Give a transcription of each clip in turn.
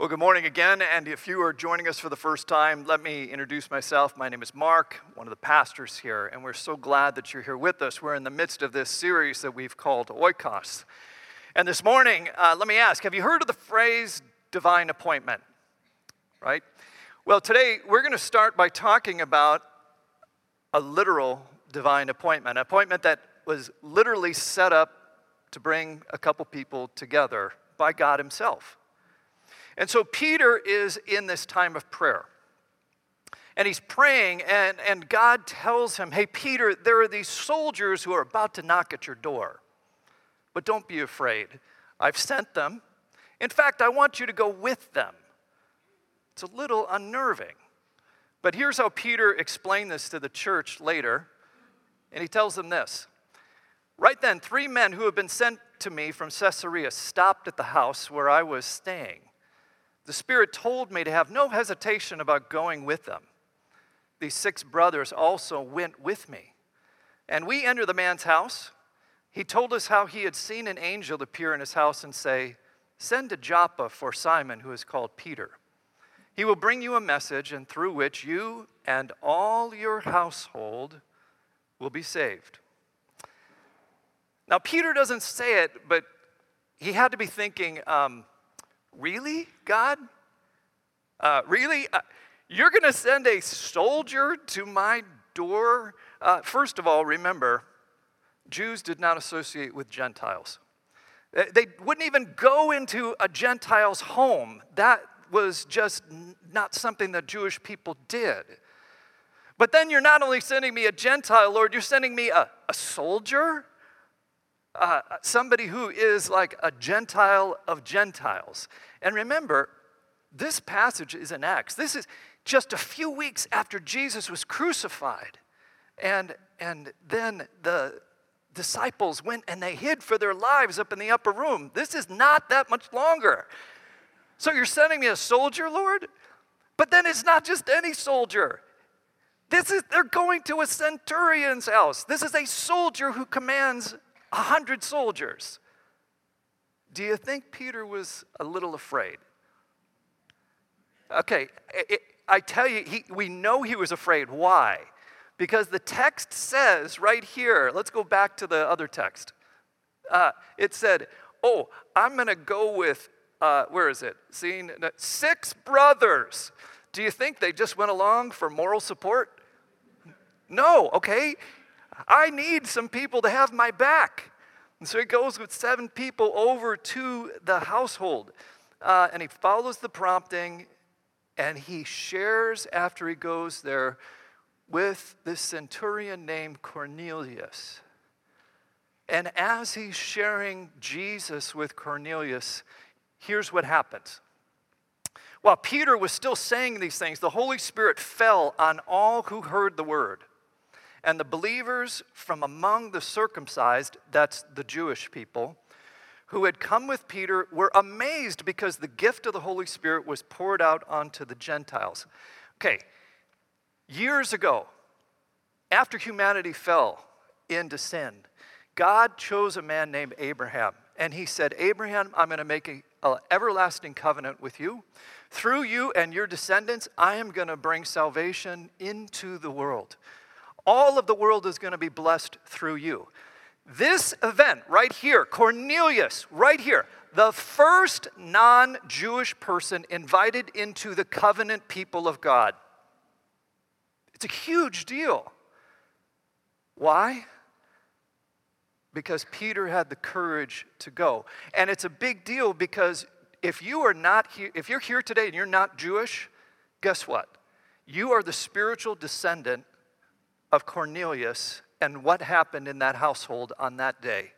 Well, good morning again. And if you are joining us for the first time, let me introduce myself. My name is Mark, one of the pastors here, and we're so glad that you're here with us. We're in the midst of this series that we've called Oikos. And this morning, uh, let me ask have you heard of the phrase divine appointment? Right? Well, today we're going to start by talking about a literal divine appointment, an appointment that was literally set up to bring a couple people together by God Himself. And so Peter is in this time of prayer. And he's praying, and, and God tells him, Hey, Peter, there are these soldiers who are about to knock at your door. But don't be afraid. I've sent them. In fact, I want you to go with them. It's a little unnerving. But here's how Peter explained this to the church later. And he tells them this Right then, three men who had been sent to me from Caesarea stopped at the house where I was staying. The Spirit told me to have no hesitation about going with them. These six brothers also went with me. And we entered the man's house. He told us how he had seen an angel appear in his house and say, Send to Joppa for Simon, who is called Peter. He will bring you a message, and through which you and all your household will be saved. Now, Peter doesn't say it, but he had to be thinking, um, Really, God? Uh, really? Uh, you're going to send a soldier to my door? Uh, first of all, remember, Jews did not associate with Gentiles. They wouldn't even go into a Gentile's home. That was just not something that Jewish people did. But then you're not only sending me a Gentile, Lord, you're sending me a, a soldier? Uh, somebody who is like a Gentile of Gentiles. And remember, this passage is in Acts. This is just a few weeks after Jesus was crucified. And, and then the disciples went and they hid for their lives up in the upper room. This is not that much longer. So you're sending me a soldier, Lord? But then it's not just any soldier. This is they're going to a centurion's house. This is a soldier who commands a hundred soldiers. Do you think Peter was a little afraid? Okay, it, I tell you, he, we know he was afraid. Why? Because the text says right here, let's go back to the other text. Uh, it said, Oh, I'm going to go with, uh, where is it? Seeing six brothers. Do you think they just went along for moral support? No, okay. I need some people to have my back. And so he goes with seven people over to the household. Uh, and he follows the prompting and he shares after he goes there with this centurion named Cornelius. And as he's sharing Jesus with Cornelius, here's what happens. While Peter was still saying these things, the Holy Spirit fell on all who heard the word. And the believers from among the circumcised, that's the Jewish people, who had come with Peter were amazed because the gift of the Holy Spirit was poured out onto the Gentiles. Okay, years ago, after humanity fell into sin, God chose a man named Abraham. And he said, Abraham, I'm going to make an everlasting covenant with you. Through you and your descendants, I am going to bring salvation into the world. All of the world is going to be blessed through you. This event right here, Cornelius, right here, the first non Jewish person invited into the covenant people of God. It's a huge deal. Why? Because Peter had the courage to go. And it's a big deal because if you are not here, if you're here today and you're not Jewish, guess what? You are the spiritual descendant of Cornelius and what happened in that household on that day.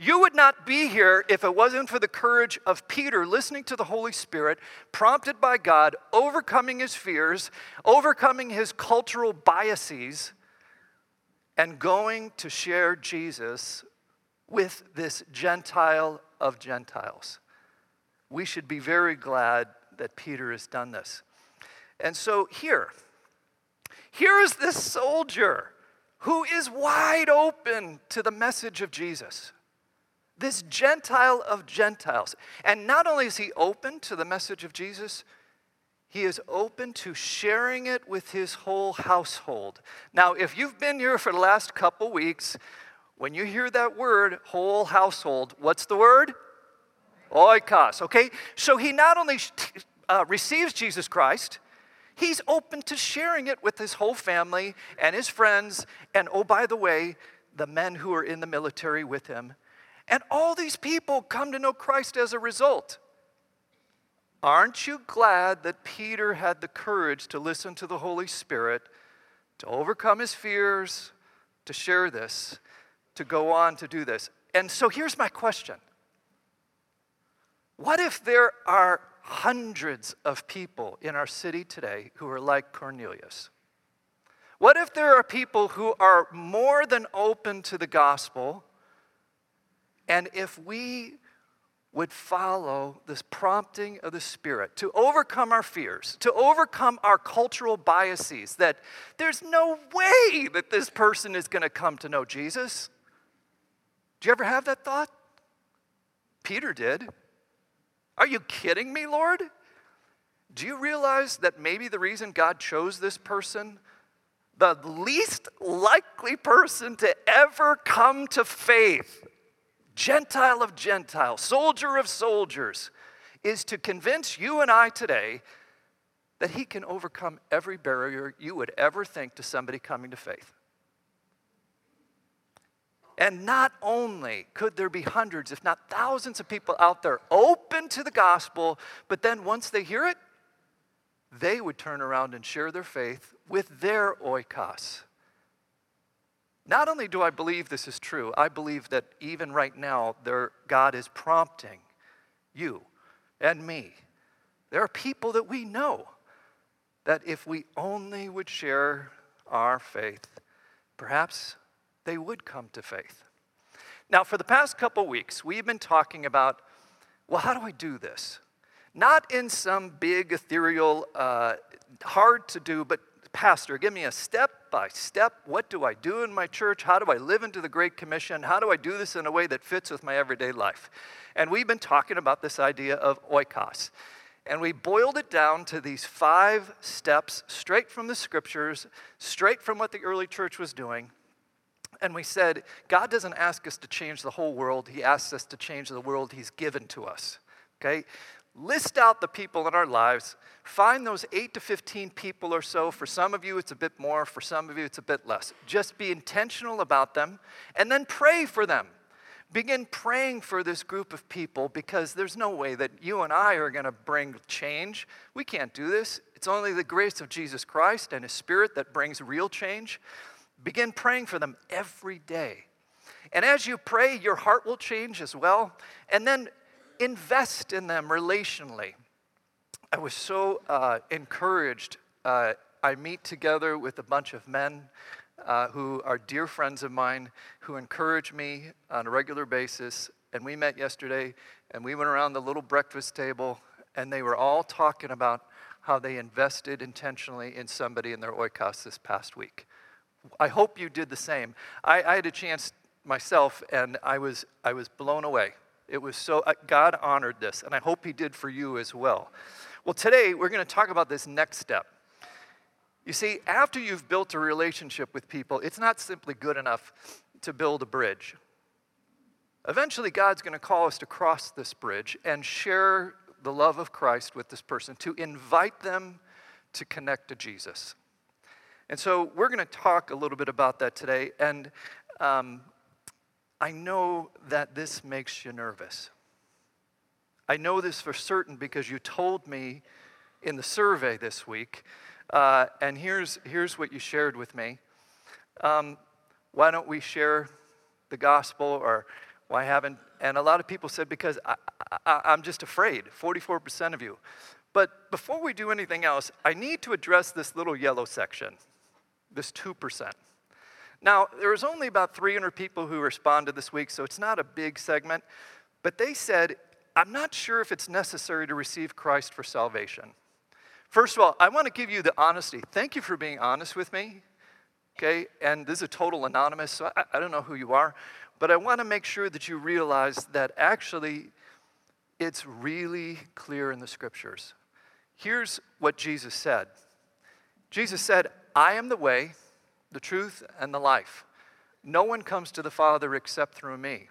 You would not be here if it wasn't for the courage of Peter listening to the Holy Spirit, prompted by God, overcoming his fears, overcoming his cultural biases, and going to share Jesus with this Gentile of Gentiles. We should be very glad that Peter has done this. And so here, here is this soldier who is wide open to the message of Jesus. this Gentile of Gentiles. And not only is he open to the message of Jesus, he is open to sharing it with his whole household. Now, if you've been here for the last couple weeks, when you hear that word, whole household, what's the word? Oikos, okay? So he not only uh, receives Jesus Christ, he's open to sharing it with his whole family and his friends, and oh, by the way, the men who are in the military with him and all these people come to know Christ as a result. Aren't you glad that Peter had the courage to listen to the Holy Spirit, to overcome his fears, to share this, to go on to do this? And so here's my question What if there are hundreds of people in our city today who are like Cornelius? What if there are people who are more than open to the gospel? And if we would follow this prompting of the Spirit to overcome our fears, to overcome our cultural biases, that there's no way that this person is going to come to know Jesus. Do you ever have that thought? Peter did. Are you kidding me, Lord? Do you realize that maybe the reason God chose this person, the least likely person to ever come to faith, Gentile of Gentiles, soldier of soldiers, is to convince you and I today that he can overcome every barrier you would ever think to somebody coming to faith. And not only could there be hundreds, if not thousands of people out there open to the gospel, but then once they hear it, they would turn around and share their faith with their oikos. Not only do I believe this is true, I believe that even right now, there, God is prompting you and me. There are people that we know that if we only would share our faith, perhaps they would come to faith. Now, for the past couple weeks, we've been talking about well, how do I do this? Not in some big, ethereal, uh, hard to do, but Pastor, give me a step by step. What do I do in my church? How do I live into the Great Commission? How do I do this in a way that fits with my everyday life? And we've been talking about this idea of oikos. And we boiled it down to these five steps straight from the scriptures, straight from what the early church was doing. And we said, God doesn't ask us to change the whole world, He asks us to change the world He's given to us. Okay? List out the people in our lives. Find those 8 to 15 people or so. For some of you, it's a bit more. For some of you, it's a bit less. Just be intentional about them and then pray for them. Begin praying for this group of people because there's no way that you and I are going to bring change. We can't do this. It's only the grace of Jesus Christ and His Spirit that brings real change. Begin praying for them every day. And as you pray, your heart will change as well. And then invest in them relationally. I was so uh, encouraged. Uh, I meet together with a bunch of men uh, who are dear friends of mine who encourage me on a regular basis. And we met yesterday and we went around the little breakfast table and they were all talking about how they invested intentionally in somebody in their oikos this past week. I hope you did the same. I, I had a chance myself and I was, I was blown away it was so, uh, God honored this, and I hope He did for you as well. Well, today we're going to talk about this next step. You see, after you've built a relationship with people, it's not simply good enough to build a bridge. Eventually, God's going to call us to cross this bridge and share the love of Christ with this person, to invite them to connect to Jesus. And so, we're going to talk a little bit about that today. And um, I know that this makes you nervous. I know this for certain because you told me in the survey this week, uh, and here's, here's what you shared with me. Um, why don't we share the gospel, or why haven't? And a lot of people said, because I, I, I'm just afraid, 44% of you. But before we do anything else, I need to address this little yellow section, this 2%. Now, there was only about 300 people who responded this week, so it's not a big segment, but they said, I'm not sure if it's necessary to receive Christ for salvation. First of all, I want to give you the honesty. Thank you for being honest with me. Okay, and this is a total anonymous, so I, I don't know who you are. But I want to make sure that you realize that actually it's really clear in the scriptures. Here's what Jesus said Jesus said, I am the way, the truth, and the life. No one comes to the Father except through me.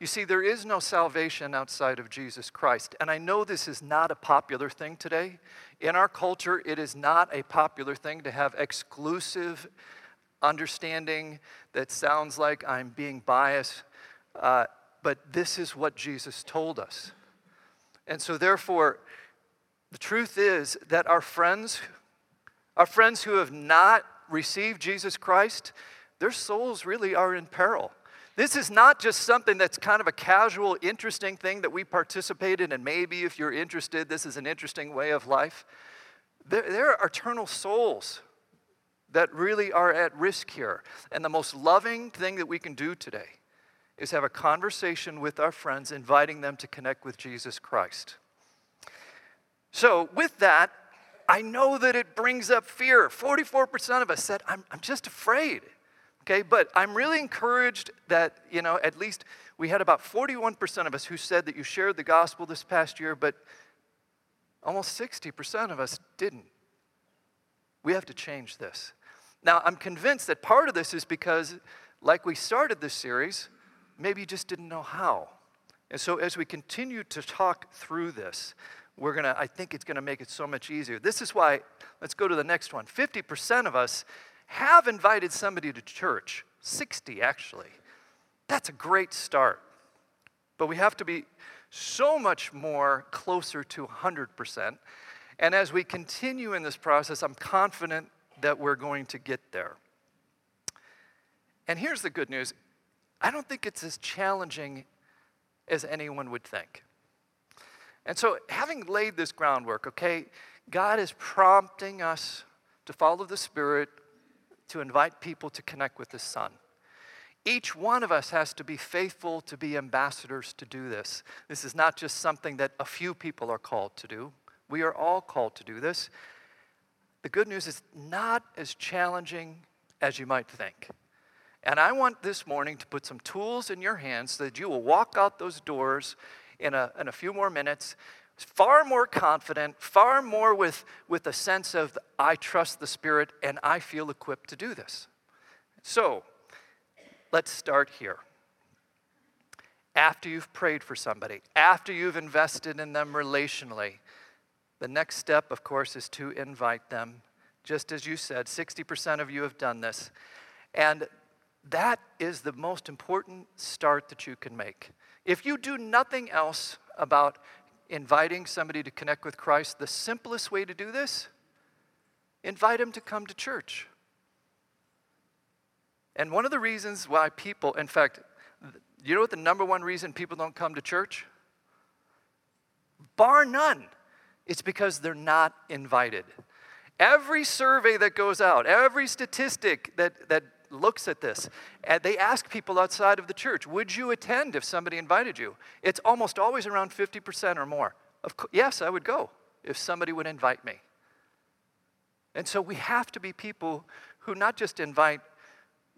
You see, there is no salvation outside of Jesus Christ. And I know this is not a popular thing today. In our culture, it is not a popular thing to have exclusive understanding that sounds like I'm being biased. Uh, but this is what Jesus told us. And so, therefore, the truth is that our friends, our friends who have not received Jesus Christ, their souls really are in peril. This is not just something that's kind of a casual, interesting thing that we participate in, and maybe if you're interested, this is an interesting way of life. There, there are eternal souls that really are at risk here. And the most loving thing that we can do today is have a conversation with our friends, inviting them to connect with Jesus Christ. So, with that, I know that it brings up fear. 44% of us said, I'm, I'm just afraid. Okay, but I'm really encouraged that, you know, at least we had about 41% of us who said that you shared the gospel this past year, but almost 60% of us didn't. We have to change this. Now, I'm convinced that part of this is because, like we started this series, maybe you just didn't know how. And so, as we continue to talk through this, we're going to, I think it's going to make it so much easier. This is why, let's go to the next one. 50% of us have invited somebody to church, 60 actually. That's a great start. But we have to be so much more closer to 100%. And as we continue in this process, I'm confident that we're going to get there. And here's the good news I don't think it's as challenging as anyone would think. And so, having laid this groundwork, okay, God is prompting us to follow the Spirit, to invite people to connect with the Son. Each one of us has to be faithful to be ambassadors to do this. This is not just something that a few people are called to do. We are all called to do this. The good news is not as challenging as you might think. And I want this morning to put some tools in your hands so that you will walk out those doors in a, in a few more minutes far more confident, far more with, with a sense of, I trust the Spirit and I feel equipped to do this. So, let's start here. After you've prayed for somebody, after you've invested in them relationally, the next step, of course, is to invite them. Just as you said, 60% of you have done this. And that is the most important start that you can make. If you do nothing else about inviting somebody to connect with Christ, the simplest way to do this, invite them to come to church. And one of the reasons why people, in fact, you know what the number one reason people don't come to church? Bar none. It's because they're not invited. Every survey that goes out, every statistic that, that looks at this, and they ask people outside of the church, would you attend if somebody invited you? It's almost always around 50% or more. Of co- yes, I would go if somebody would invite me. And so we have to be people who not just invite,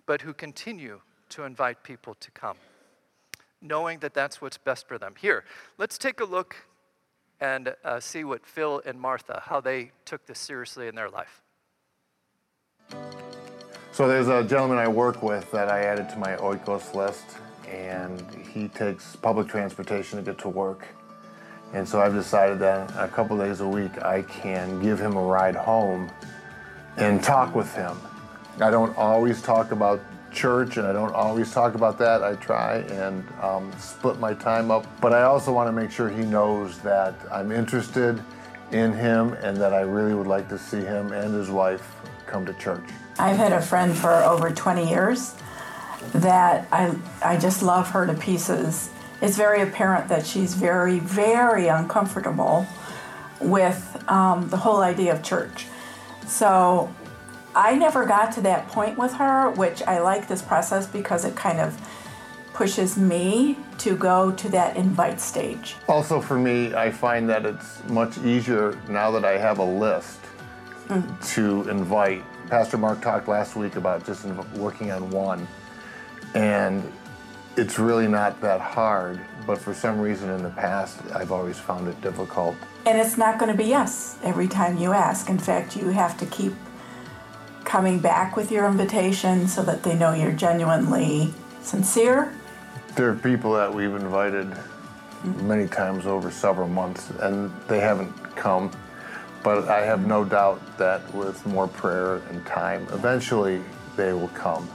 but who continue to invite people to come, knowing that that's what's best for them. Here, let's take a look and uh, see what Phil and Martha, how they took this seriously in their life. So there's a gentleman I work with that I added to my Oikos list, and he takes public transportation to get to work. And so I've decided that a couple days a week I can give him a ride home and talk with him. I don't always talk about church, and I don't always talk about that. I try and um, split my time up, but I also want to make sure he knows that I'm interested in him and that I really would like to see him and his wife come to church. I've had a friend for over 20 years that I, I just love her to pieces. It's very apparent that she's very, very uncomfortable with um, the whole idea of church. So I never got to that point with her, which I like this process because it kind of pushes me to go to that invite stage. Also, for me, I find that it's much easier now that I have a list mm. to invite. Pastor Mark talked last week about just working on one. And it's really not that hard, but for some reason in the past, I've always found it difficult. And it's not going to be yes every time you ask. In fact, you have to keep coming back with your invitation so that they know you're genuinely sincere. There are people that we've invited many times over several months, and they haven't come. But I have no doubt that with more prayer and time, eventually they will come.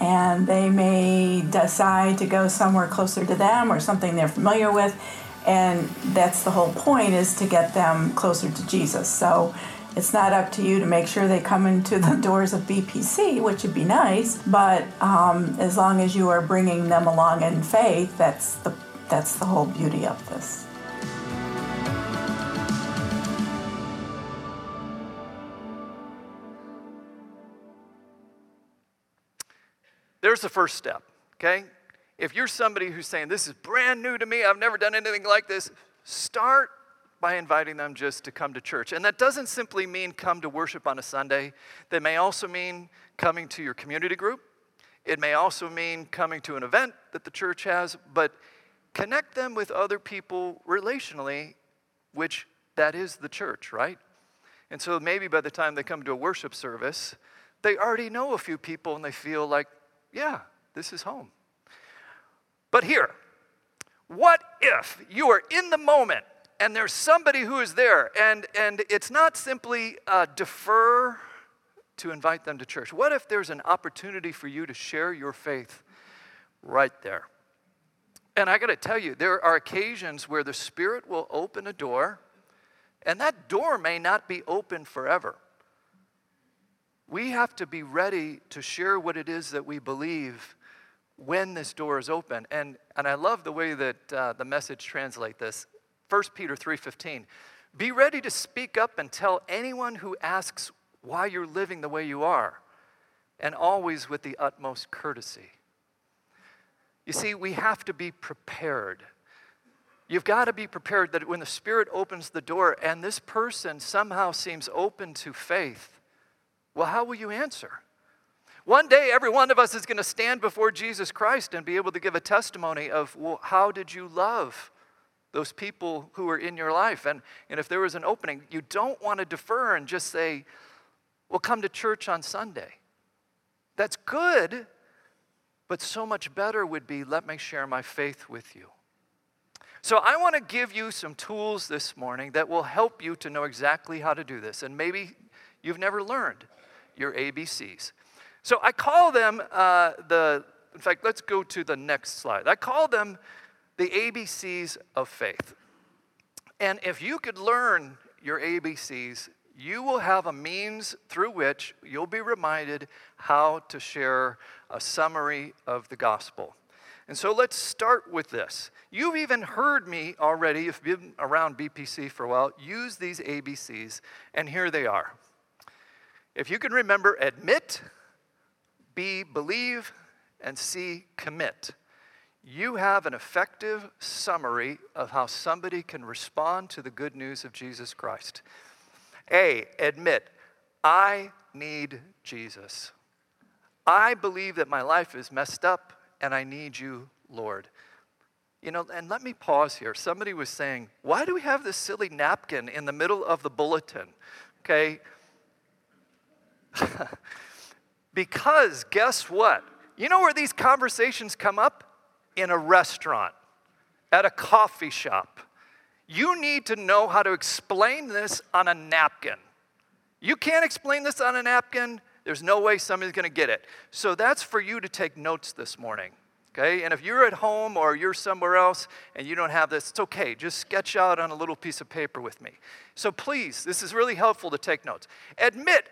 And they may decide to go somewhere closer to them or something they're familiar with. And that's the whole point is to get them closer to Jesus. So it's not up to you to make sure they come into the doors of BPC, which would be nice. But um, as long as you are bringing them along in faith, that's the that's the whole beauty of this. There's the first step, okay? If you're somebody who's saying, This is brand new to me, I've never done anything like this, start by inviting them just to come to church. And that doesn't simply mean come to worship on a Sunday, that may also mean coming to your community group. It may also mean coming to an event that the church has, but connect them with other people relationally, which that is the church, right? And so maybe by the time they come to a worship service, they already know a few people and they feel like, yeah, this is home. But here, what if you are in the moment and there's somebody who is there and, and it's not simply uh, defer to invite them to church? What if there's an opportunity for you to share your faith right there? And I got to tell you, there are occasions where the Spirit will open a door, and that door may not be open forever. We have to be ready to share what it is that we believe when this door is open. And, and I love the way that uh, the message translate this. 1 Peter 3:15. Be ready to speak up and tell anyone who asks why you're living the way you are, and always with the utmost courtesy. You see, we have to be prepared. You've got to be prepared that when the Spirit opens the door and this person somehow seems open to faith, well, how will you answer? One day, every one of us is going to stand before Jesus Christ and be able to give a testimony of, well, how did you love those people who were in your life? And, and if there was an opening, you don't want to defer and just say, well, come to church on Sunday. That's good, but so much better would be let me share my faith with you. So, I want to give you some tools this morning that will help you to know exactly how to do this. And maybe you've never learned your ABCs. So, I call them uh, the, in fact, let's go to the next slide. I call them the ABCs of faith. And if you could learn your ABCs, you will have a means through which you'll be reminded how to share a summary of the gospel. And so let's start with this. You've even heard me already, if you've been around BPC for a while, use these ABCs, and here they are. If you can remember, admit, B, believe, and C, commit. You have an effective summary of how somebody can respond to the good news of Jesus Christ. A, admit, I need Jesus. I believe that my life is messed up and I need you, Lord. You know, and let me pause here. Somebody was saying, why do we have this silly napkin in the middle of the bulletin? Okay. because guess what? You know where these conversations come up? In a restaurant, at a coffee shop, you need to know how to explain this on a napkin. You can't explain this on a napkin, there's no way somebody's going to get it. So that's for you to take notes this morning. Okay? And if you're at home or you're somewhere else and you don't have this, it's okay. Just sketch out on a little piece of paper with me. So please, this is really helpful to take notes. Admit,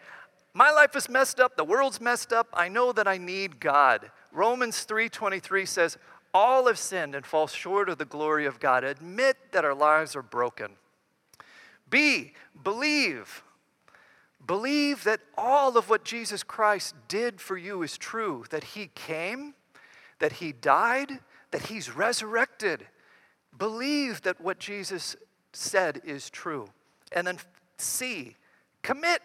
my life is messed up, the world's messed up. I know that I need God. Romans 3:23 says, all have sinned and fall short of the glory of God. Admit that our lives are broken. B, believe. Believe that all of what Jesus Christ did for you is true, that He came, that He died, that He's resurrected. Believe that what Jesus said is true. And then C, commit.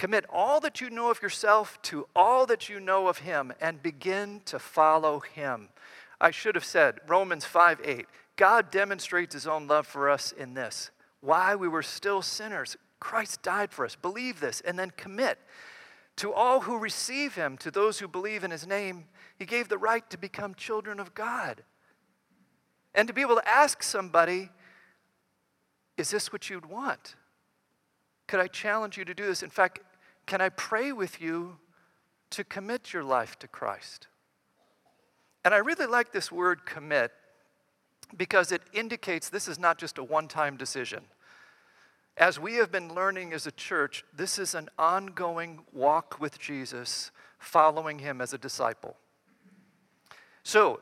Commit all that you know of yourself to all that you know of Him and begin to follow Him. I should have said Romans 5 8. God demonstrates his own love for us in this. While we were still sinners, Christ died for us. Believe this and then commit. To all who receive him, to those who believe in his name, he gave the right to become children of God. And to be able to ask somebody, is this what you'd want? Could I challenge you to do this? In fact, can I pray with you to commit your life to Christ? And I really like this word commit because it indicates this is not just a one time decision. As we have been learning as a church, this is an ongoing walk with Jesus, following him as a disciple. So,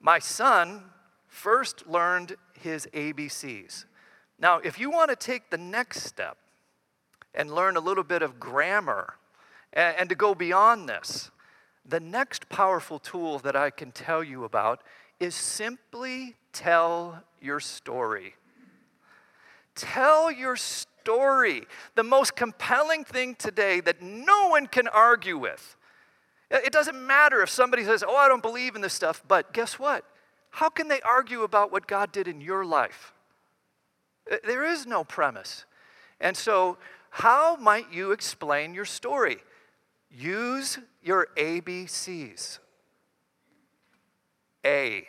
my son first learned his ABCs. Now, if you want to take the next step and learn a little bit of grammar and, and to go beyond this, the next powerful tool that I can tell you about is simply tell your story. Tell your story. The most compelling thing today that no one can argue with. It doesn't matter if somebody says, Oh, I don't believe in this stuff, but guess what? How can they argue about what God did in your life? Uh, there is no premise. And so, how might you explain your story? Use your ABCs. A.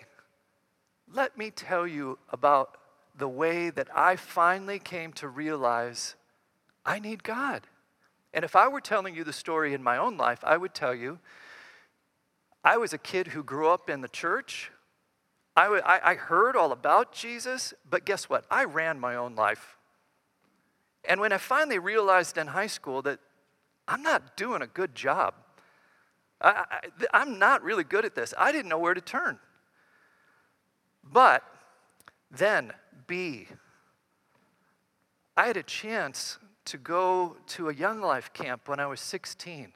Let me tell you about the way that I finally came to realize I need God. And if I were telling you the story in my own life, I would tell you I was a kid who grew up in the church. I, w- I, heard all about Jesus, but guess what? I ran my own life. And when I finally realized in high school that I'm not doing a good job, I, I'm not really good at this, I didn't know where to turn. But then B, I had a chance to go to a Young Life camp when I was 16.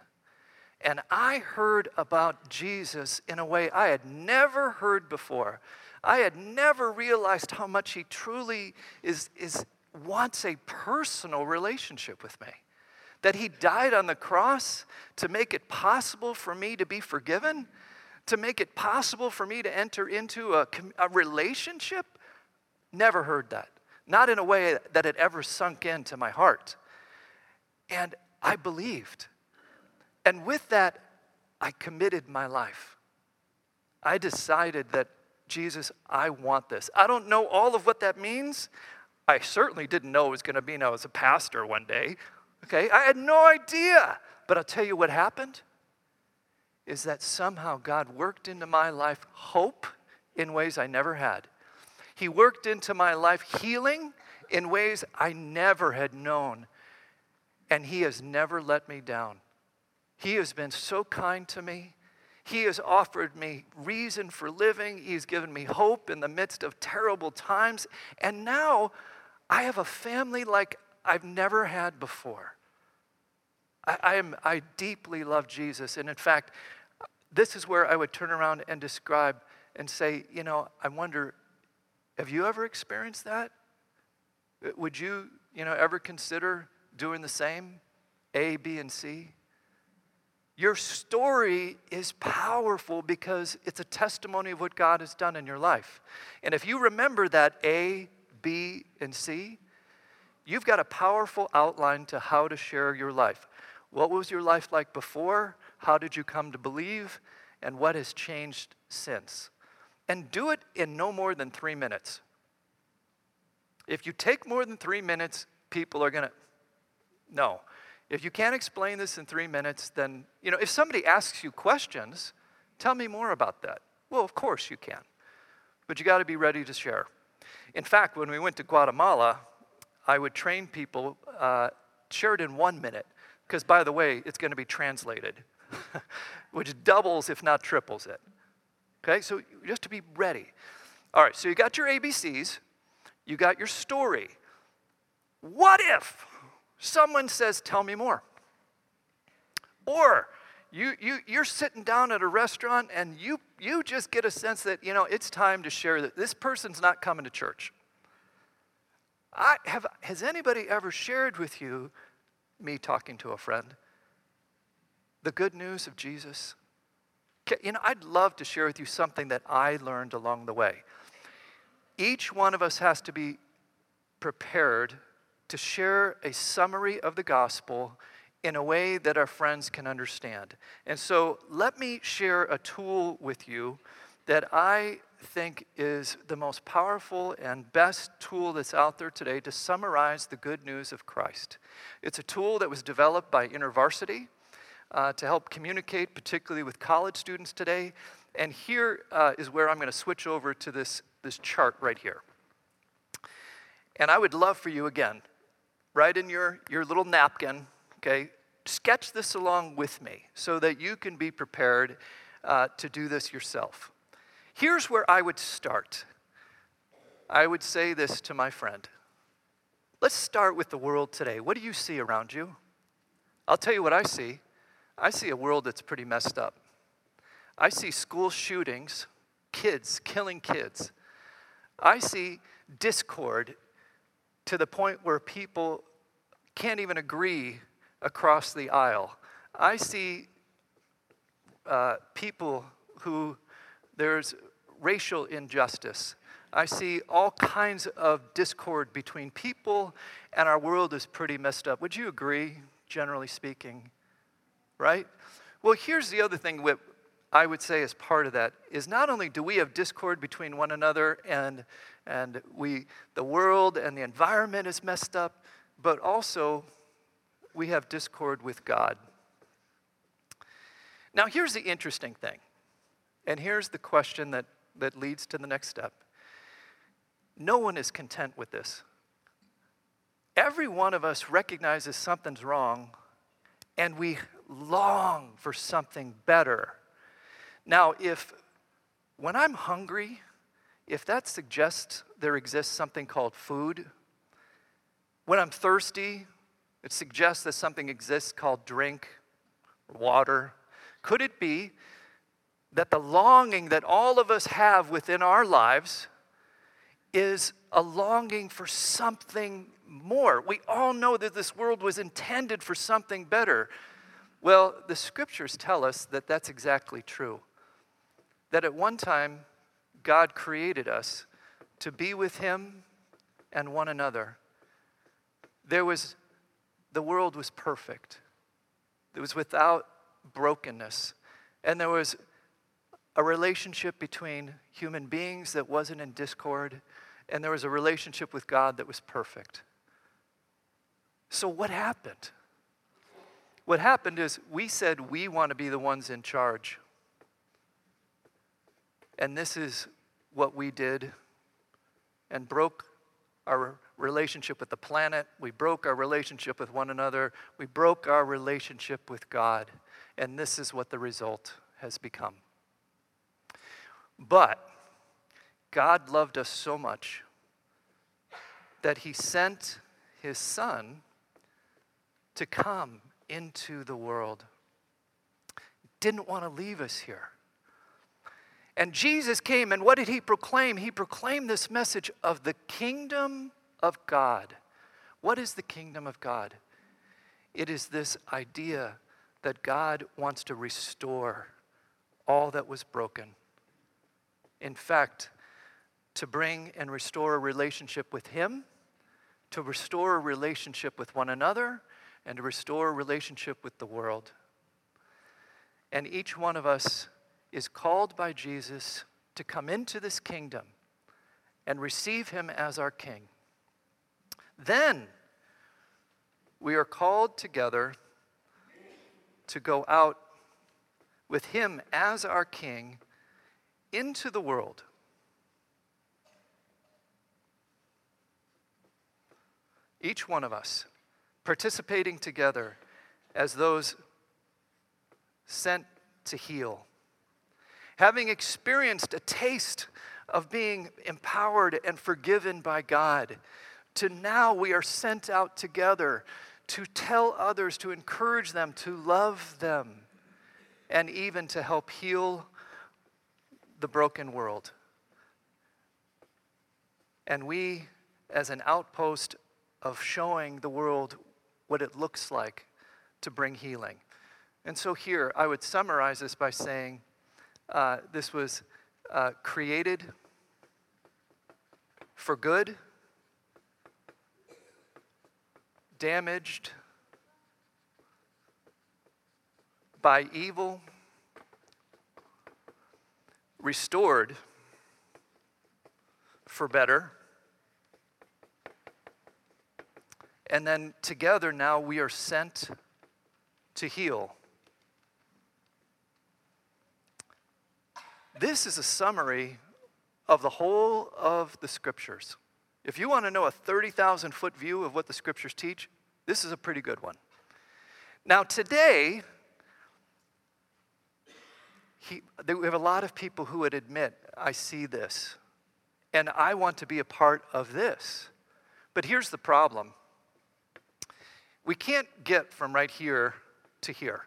And I heard about Jesus in a way I had never heard before. I had never realized how much he truly is, is wants a personal relationship with me. That he died on the cross to make it possible for me to be forgiven, to make it possible for me to enter into a, a relationship Never heard that. Not in a way that had ever sunk into my heart. And I believed. And with that, I committed my life. I decided that, Jesus, I want this. I don't know all of what that means. I certainly didn't know it was going to be I was a pastor one day. Okay, I had no idea. But I'll tell you what happened is that somehow God worked into my life hope in ways I never had. He worked into my life healing in ways I never had known. And He has never let me down. He has been so kind to me. He has offered me reason for living. He's given me hope in the midst of terrible times. And now I have a family like I've never had before. I, I, am, I deeply love Jesus. And in fact, this is where I would turn around and describe and say, you know, I wonder have you ever experienced that? Would you, you know, ever consider doing the same? A, B, and C? Your story is powerful because it's a testimony of what God has done in your life. And if you remember that A, B, and C, you've got a powerful outline to how to share your life. What was your life like before? How did you come to believe? And what has changed since? and do it in no more than three minutes. If you take more than three minutes, people are going to, no. If you can't explain this in three minutes, then, you know, if somebody asks you questions, tell me more about that. Well, of course you can, but you got to be ready to share. In fact, when we went to Guatemala, I would train people, uh, share it in one minute, because by the way, it's going to be translated, which doubles, if not triples it. Okay, so just to be ready. All right, so you got your ABCs, you got your story. What if someone says, Tell me more? Or you, you, you're sitting down at a restaurant and you, you just get a sense that, you know, it's time to share that this person's not coming to church. I have, has anybody ever shared with you, me talking to a friend, the good news of Jesus? You know, I'd love to share with you something that I learned along the way. Each one of us has to be prepared to share a summary of the gospel in a way that our friends can understand. And so let me share a tool with you that I think is the most powerful and best tool that's out there today to summarize the good news of Christ. It's a tool that was developed by InterVarsity uh, to help communicate, particularly with college students today. And here uh, is where I'm going to switch over to this, this chart right here. And I would love for you, again, write in your, your little napkin, okay, sketch this along with me so that you can be prepared uh, to do this yourself. Here's where I would start. I would say this to my friend. Let's start with the world today. What do you see around you? I'll tell you what I see. I see a world that's pretty messed up. I see school shootings, kids killing kids. I see discord to the point where people can't even agree across the aisle. I see uh, people who there's racial injustice. I see all kinds of discord between people, and our world is pretty messed up. Would you agree, generally speaking? Right? Well, here's the other thing I would say as part of that is not only do we have discord between one another and, and we, the world and the environment is messed up, but also we have discord with God. Now, here's the interesting thing, and here's the question that, that leads to the next step. No one is content with this. Every one of us recognizes something's wrong, and we long for something better. Now, if when I'm hungry, if that suggests there exists something called food, when I'm thirsty, it suggests that something exists called drink, water. Could it be that the longing that all of us have within our lives is a longing for something more? We all know that this world was intended for something better. Well, the scriptures tell us that that's exactly true. That at one time, God created us to be with Him and one another. There was the world was perfect, it was without brokenness. And there was a relationship between human beings that wasn't in discord, and there was a relationship with God that was perfect. So, what happened? What happened is we said we want to be the ones in charge. And this is what we did and broke our relationship with the planet. We broke our relationship with one another. We broke our relationship with God. And this is what the result has become. But God loved us so much that He sent His Son to come into the world. Didn't want to leave us here. And Jesus came, and what did he proclaim? He proclaimed this message of the kingdom of God. What is the kingdom of God? It is this idea that God wants to restore all that was broken. In fact, to bring and restore a relationship with Him, to restore a relationship with one another, and to restore a relationship with the world. And each one of us is called by Jesus to come into this kingdom and receive Him as our King. Then we are called together to go out with Him as our King into the world. Each one of us participating together as those sent to heal. Having experienced a taste of being empowered and forgiven by God, to now we are sent out together to tell others, to encourage them, to love them, and even to help heal the broken world. And we, as an outpost of showing the world what it looks like to bring healing. And so, here, I would summarize this by saying uh, this was uh, created for good, damaged by evil, restored for better. And then together now we are sent to heal. This is a summary of the whole of the scriptures. If you want to know a 30,000 foot view of what the scriptures teach, this is a pretty good one. Now, today, he, we have a lot of people who would admit, I see this, and I want to be a part of this. But here's the problem we can't get from right here to here.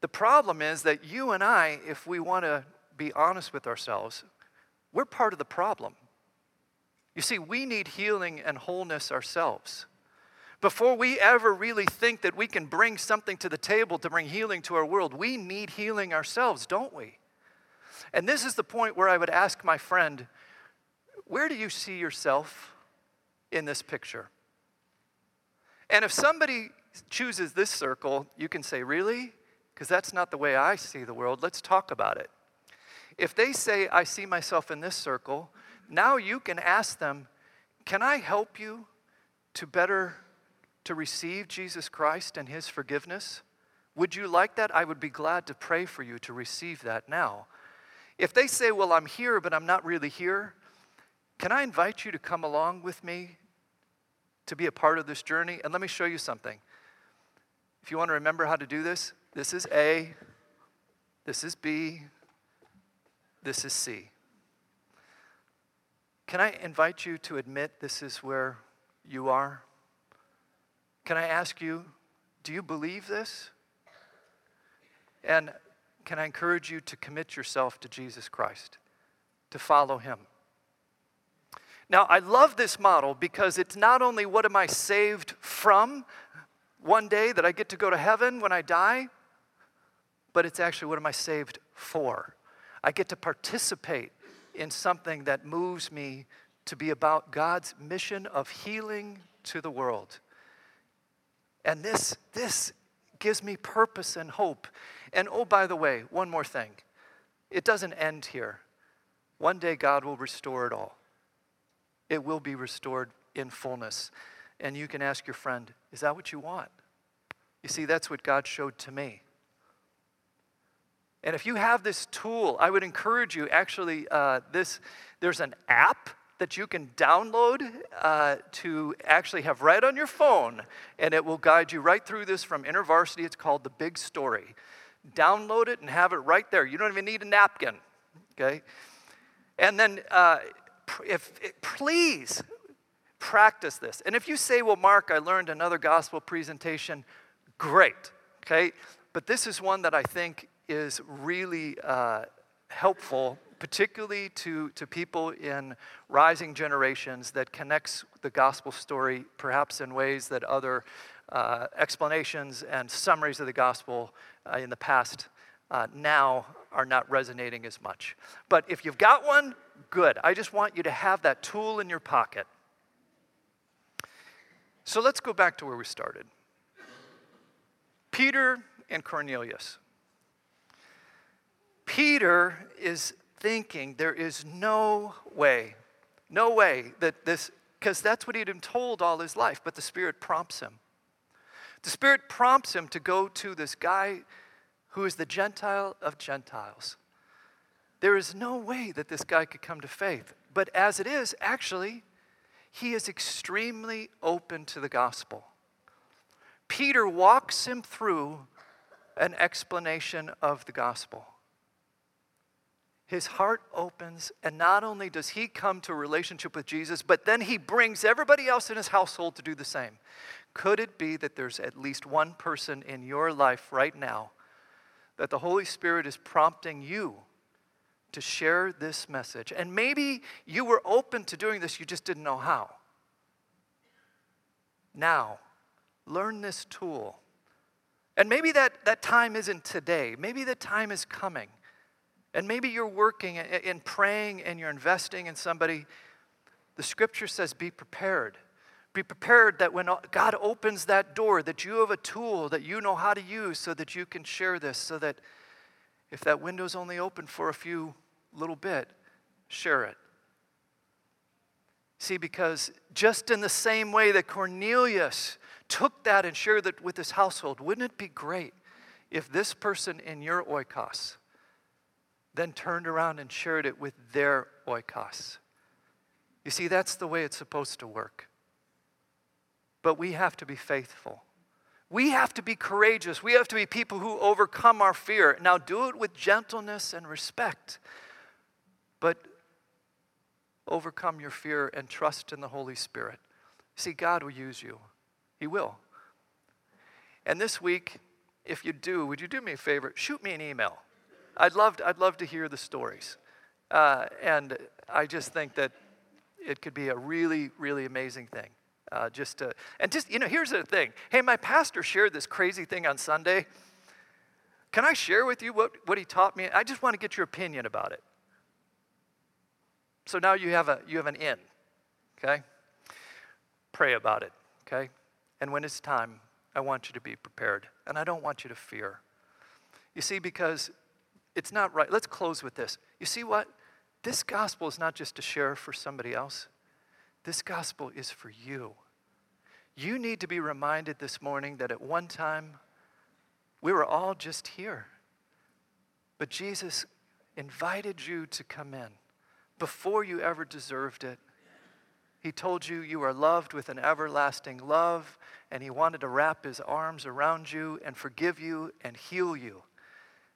The problem is that you and I, if we want to be honest with ourselves, we're part of the problem. You see, we need healing and wholeness ourselves. Before we ever really think that we can bring something to the table to bring healing to our world, we need healing ourselves, don't we? And this is the point where I would ask my friend, where do you see yourself in this picture? And if somebody chooses this circle, you can say, Really? Because that's not the way I see the world. Let's talk about it. If they say, I see myself in this circle, now you can ask them, Can I help you to better to receive Jesus Christ and his forgiveness? Would you like that? I would be glad to pray for you to receive that now. If they say, Well, I'm here, but I'm not really here, can I invite you to come along with me to be a part of this journey? And let me show you something. If you want to remember how to do this, this is A, this is B, this is C. Can I invite you to admit this is where you are? Can I ask you, do you believe this? And can I encourage you to commit yourself to Jesus Christ, to follow him? Now, I love this model because it's not only what am I saved from one day that I get to go to heaven when I die, but it's actually what am I saved for? I get to participate in something that moves me to be about God's mission of healing to the world. And this, this gives me purpose and hope. And oh, by the way, one more thing it doesn't end here. One day God will restore it all, it will be restored in fullness. And you can ask your friend, Is that what you want? You see, that's what God showed to me. And if you have this tool, I would encourage you actually, uh, this, there's an app that you can download uh, to actually have right on your phone, and it will guide you right through this from InterVarsity. It's called The Big Story. Download it and have it right there. You don't even need a napkin, okay? And then, uh, if, please practice this. And if you say, well, Mark, I learned another gospel presentation, great, okay? But this is one that I think is really uh, helpful particularly to, to people in rising generations that connects the gospel story perhaps in ways that other uh, explanations and summaries of the gospel uh, in the past uh, now are not resonating as much. But if you've got one, good. I just want you to have that tool in your pocket. So let's go back to where we started Peter and Cornelius. Peter is thinking there is no way, no way that this, because that's what he'd been told all his life, but the Spirit prompts him. The Spirit prompts him to go to this guy who is the Gentile of Gentiles. There is no way that this guy could come to faith. But as it is, actually, he is extremely open to the gospel. Peter walks him through an explanation of the gospel his heart opens, and not only does he come to a relationship with Jesus, but then he brings everybody else in his household to do the same. Could it be that there's at least one person in your life right now that the Holy Spirit is prompting you to share this message? And maybe you were open to doing this, you just didn't know how. Now, learn this tool. And maybe that, that time isn't today, maybe the time is coming And maybe you're working and praying and you're investing in somebody. The scripture says, be prepared. Be prepared that when God opens that door, that you have a tool that you know how to use so that you can share this, so that if that window's only open for a few little bit, share it. See, because just in the same way that Cornelius took that and shared it with his household, wouldn't it be great if this person in your oikos then turned around and shared it with their oikos? You see, that's the way it's supposed to work. But we have to be faithful. We have to be courageous. We have to be people who overcome our fear. Now, do it with gentleness and respect, but overcome your fear and trust in the Holy Spirit. See, God will use you, He will. And this week, if you do, would you do me a favor? Shoot me an email. I'd love to, I'd love to hear the stories. Uh, and I just think that it could be a really, really amazing thing. Uh, just to, and just, you know, here's the thing. Hey, my pastor shared this crazy thing on Sunday. Can I share with you what, what he taught me? I just want to get your opinion about it. So now you have, a, you have an in, okay? Pray about it, okay? And when it's time, I want you to be prepared. And I don't want you to fear. You see, because it's not right. Let's close with this. You see what? This gospel is not just to share for somebody else, this gospel is for you. You need to be reminded this morning that at one time we were all just here. But Jesus invited you to come in before you ever deserved it. He told you you are loved with an everlasting love, and He wanted to wrap His arms around you and forgive you and heal you.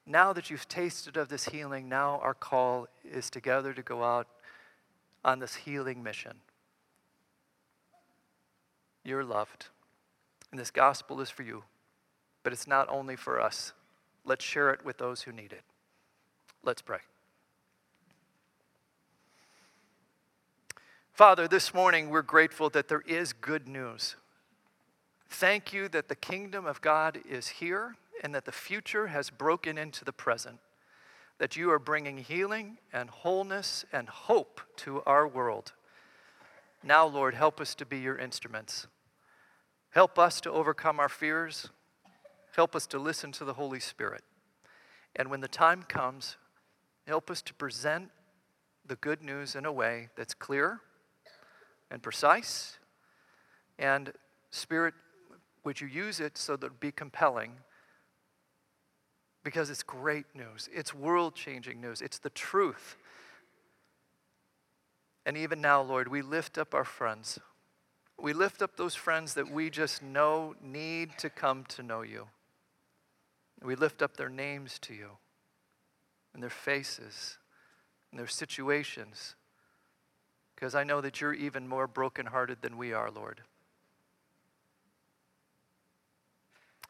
Now that you've tasted of this healing, now our call is together to go out on this healing mission. You're loved, and this gospel is for you, but it's not only for us. Let's share it with those who need it. Let's pray. Father, this morning we're grateful that there is good news. Thank you that the kingdom of God is here and that the future has broken into the present, that you are bringing healing and wholeness and hope to our world. Now, Lord, help us to be your instruments. Help us to overcome our fears. Help us to listen to the Holy Spirit. And when the time comes, help us to present the good news in a way that's clear and precise. And, Spirit, would you use it so that it would be compelling because it's great news. It's world changing news. It's the truth. And even now, Lord, we lift up our friends. We lift up those friends that we just know need to come to know you. We lift up their names to you and their faces and their situations because I know that you're even more brokenhearted than we are, Lord.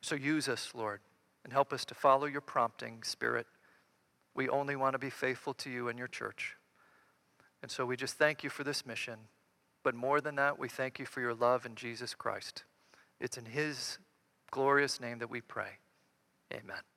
So use us, Lord and help us to follow your prompting, Spirit. We only want to be faithful to you and your church. And so we just thank you for this mission. But more than that, we thank you for your love in Jesus Christ. It's in his glorious name that we pray. Amen.